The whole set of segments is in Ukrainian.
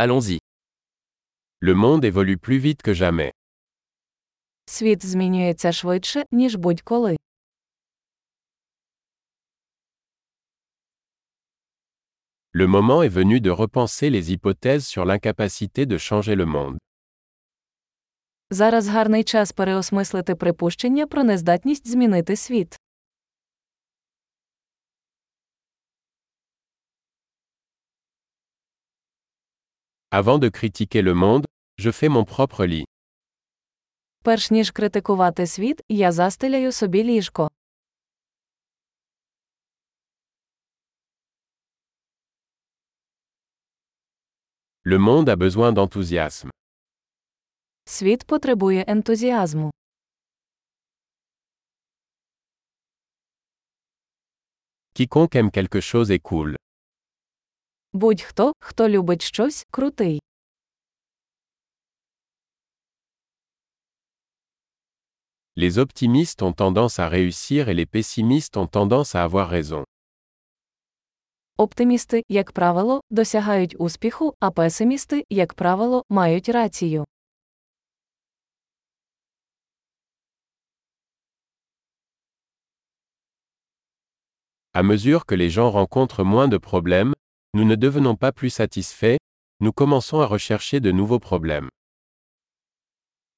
Allons-y. Le monde évolue plus vite que jamais. Світ змінюється швидше, ніж будь-коли. Le moment est venu de repenser les hypothèses sur l'incapacité de changer le monde. Зараз гарний час переосмислити припущення про нездатність змінити світ. Avant de critiquer le monde, je fais mon propre lit. Перш ніж критикувати світ, я застеляю собі ліжко. Le monde a besoin d'enthousiasme. Світ потребує ентузіазму. Quiconque aime quelque chose est cool. Будь-хто, хто любить щось, крутий. Les optimistes ont tendance à réussir et les pessimistes ont tendance à avoir raison. Оптимісти, як правило, досягають успіху, а песимісти, як правило, мають рацію. À mesure que les gens rencontrent moins de problèmes, nous ne devenons pas plus satisfaits, nous commençons à rechercher de nouveaux problèmes.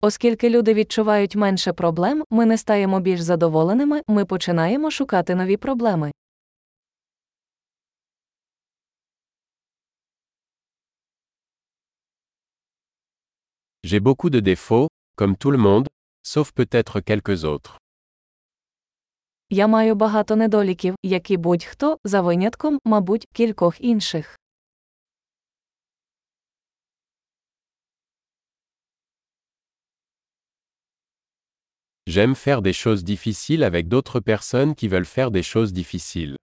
Оскільки люди відчувають менше проблем, ми не стаємо більш задоволеними, ми починаємо шукати нові проблеми. J'ai beaucoup de défauts, comme tout le monde, sauf peut-être quelques autres. Я маю багато недоліків, як і будь-хто, за винятком, мабуть, кількох інших. J'aime faire des choses difficiles avec d'autres personnes qui veulent faire des choses difficiles.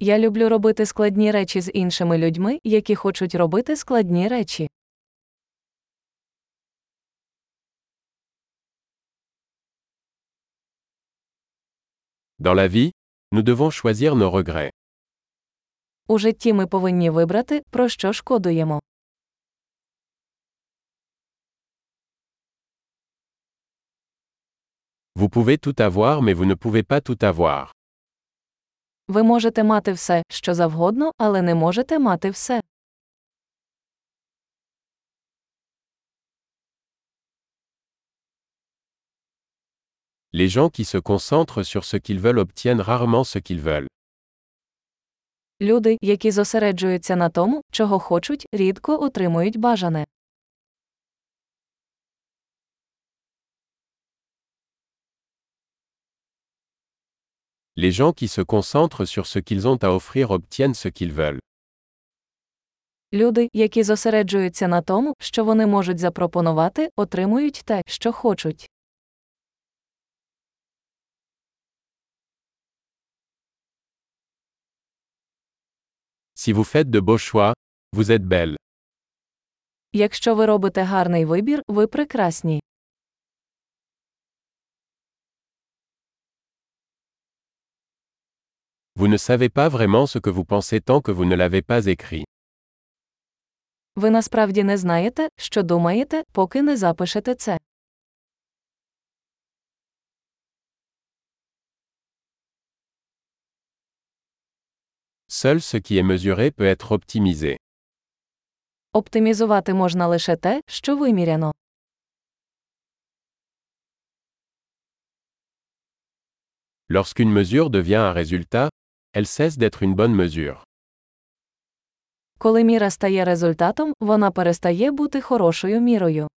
Я люблю робити складні речі з іншими людьми, які хочуть робити складні речі. Dans la vie, nous devons choisir nos regrets. У житті ми повинні вибрати, про що шкодуємо. Vous pouvez tout avoir mais vous ne pouvez pas tout avoir. Ви можете мати все, що завгодно, але не можете мати все. Les gens qui se concentrent sur ce qu'ils veulent obtiennent rarement ce qu'ils veulent. Люди, які зосереджуються на тому, чого хочуть, рідко отримують бажане. Les gens qui se concentrent sur ce qu'ils ont à offrir obtiennent ce qu'ils veulent. Люди, які зосереджуються на тому, що вони можуть запропонувати, отримують те, що хочуть. Si vous faites de beaux choix, vous êtes belle. Якщо ви робите гарний вибір, ви прекрасні. Vous ne savez pas vraiment ce que vous pensez tant que vous ne l'avez pas écrit. Ви насправді не знаєте, що думаєте, поки не запишете це. Seul ce qui est mesuré peut être optimisé. Оптимізувати можна лише те, що виміряно. Lorsqu'une mesure devient un résultat, elle cesse d'être une bonne mesure. Коли міра стає результатом, вона перестає бути хорошою мірою.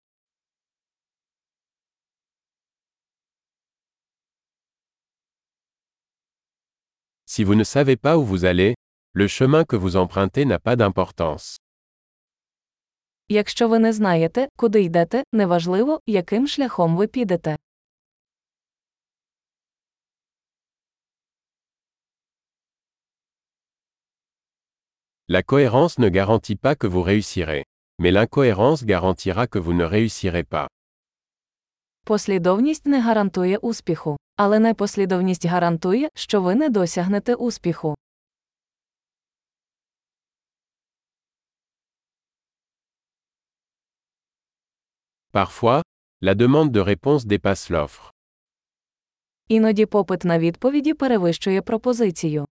Si vous ne savez pas où vous allez, le chemin que vous empruntez n'a pas d'importance. Якщо ви не знаєте, куди йдете, неважливо, яким шляхом ви підете. La cohérence ne garantit pas que vous réussirez. Mais l'incohérence garantira que vous ne réussirez pas. Послідовність не гарантує успіху, але непослідовність гарантує, що ви не досягнете успіху. Parfois, la demande de réponse dépasse l'offre. Іноді попит на відповіді перевищує пропозицію.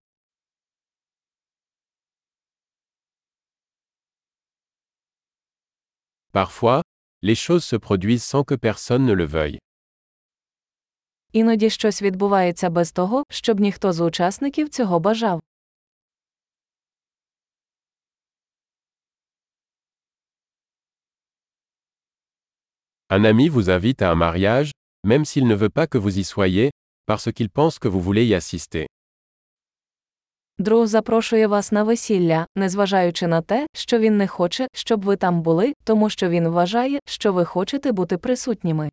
Parfois, les choses se produisent sans que personne ne le veuille. Іноді щось відбувається без того, щоб ніхто з учасників цього бажав. Un ami vous invite à un mariage, même s'il ne veut pas que vous y soyez, parce qu'il pense que vous voulez y assister. Друг запрошує вас на весілля, незважаючи на те, що він не хоче, щоб ви там були, тому що він вважає, що ви хочете бути присутніми.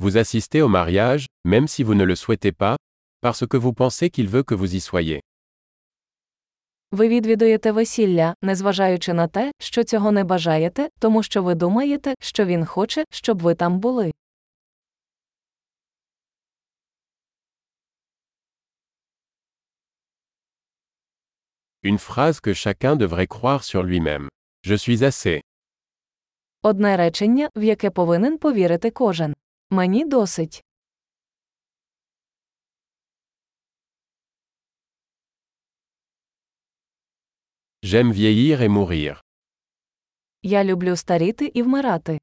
Vous assistez au mariage, même si vous ne le souhaitez pas, parce que vous pensez qu'il veut que vous y soyez. Ви відвідуєте весілля, незважаючи на те, що цього не бажаєте, тому що ви думаєте, що він хоче, щоб ви там були. Une phrase que chacun devrait croire sur lui-même. Je suis assez. Одне речення, в яке повинен повірити кожен. Мені досить. J'aime vieillir et mourir. Я люблю старіти і вмирати.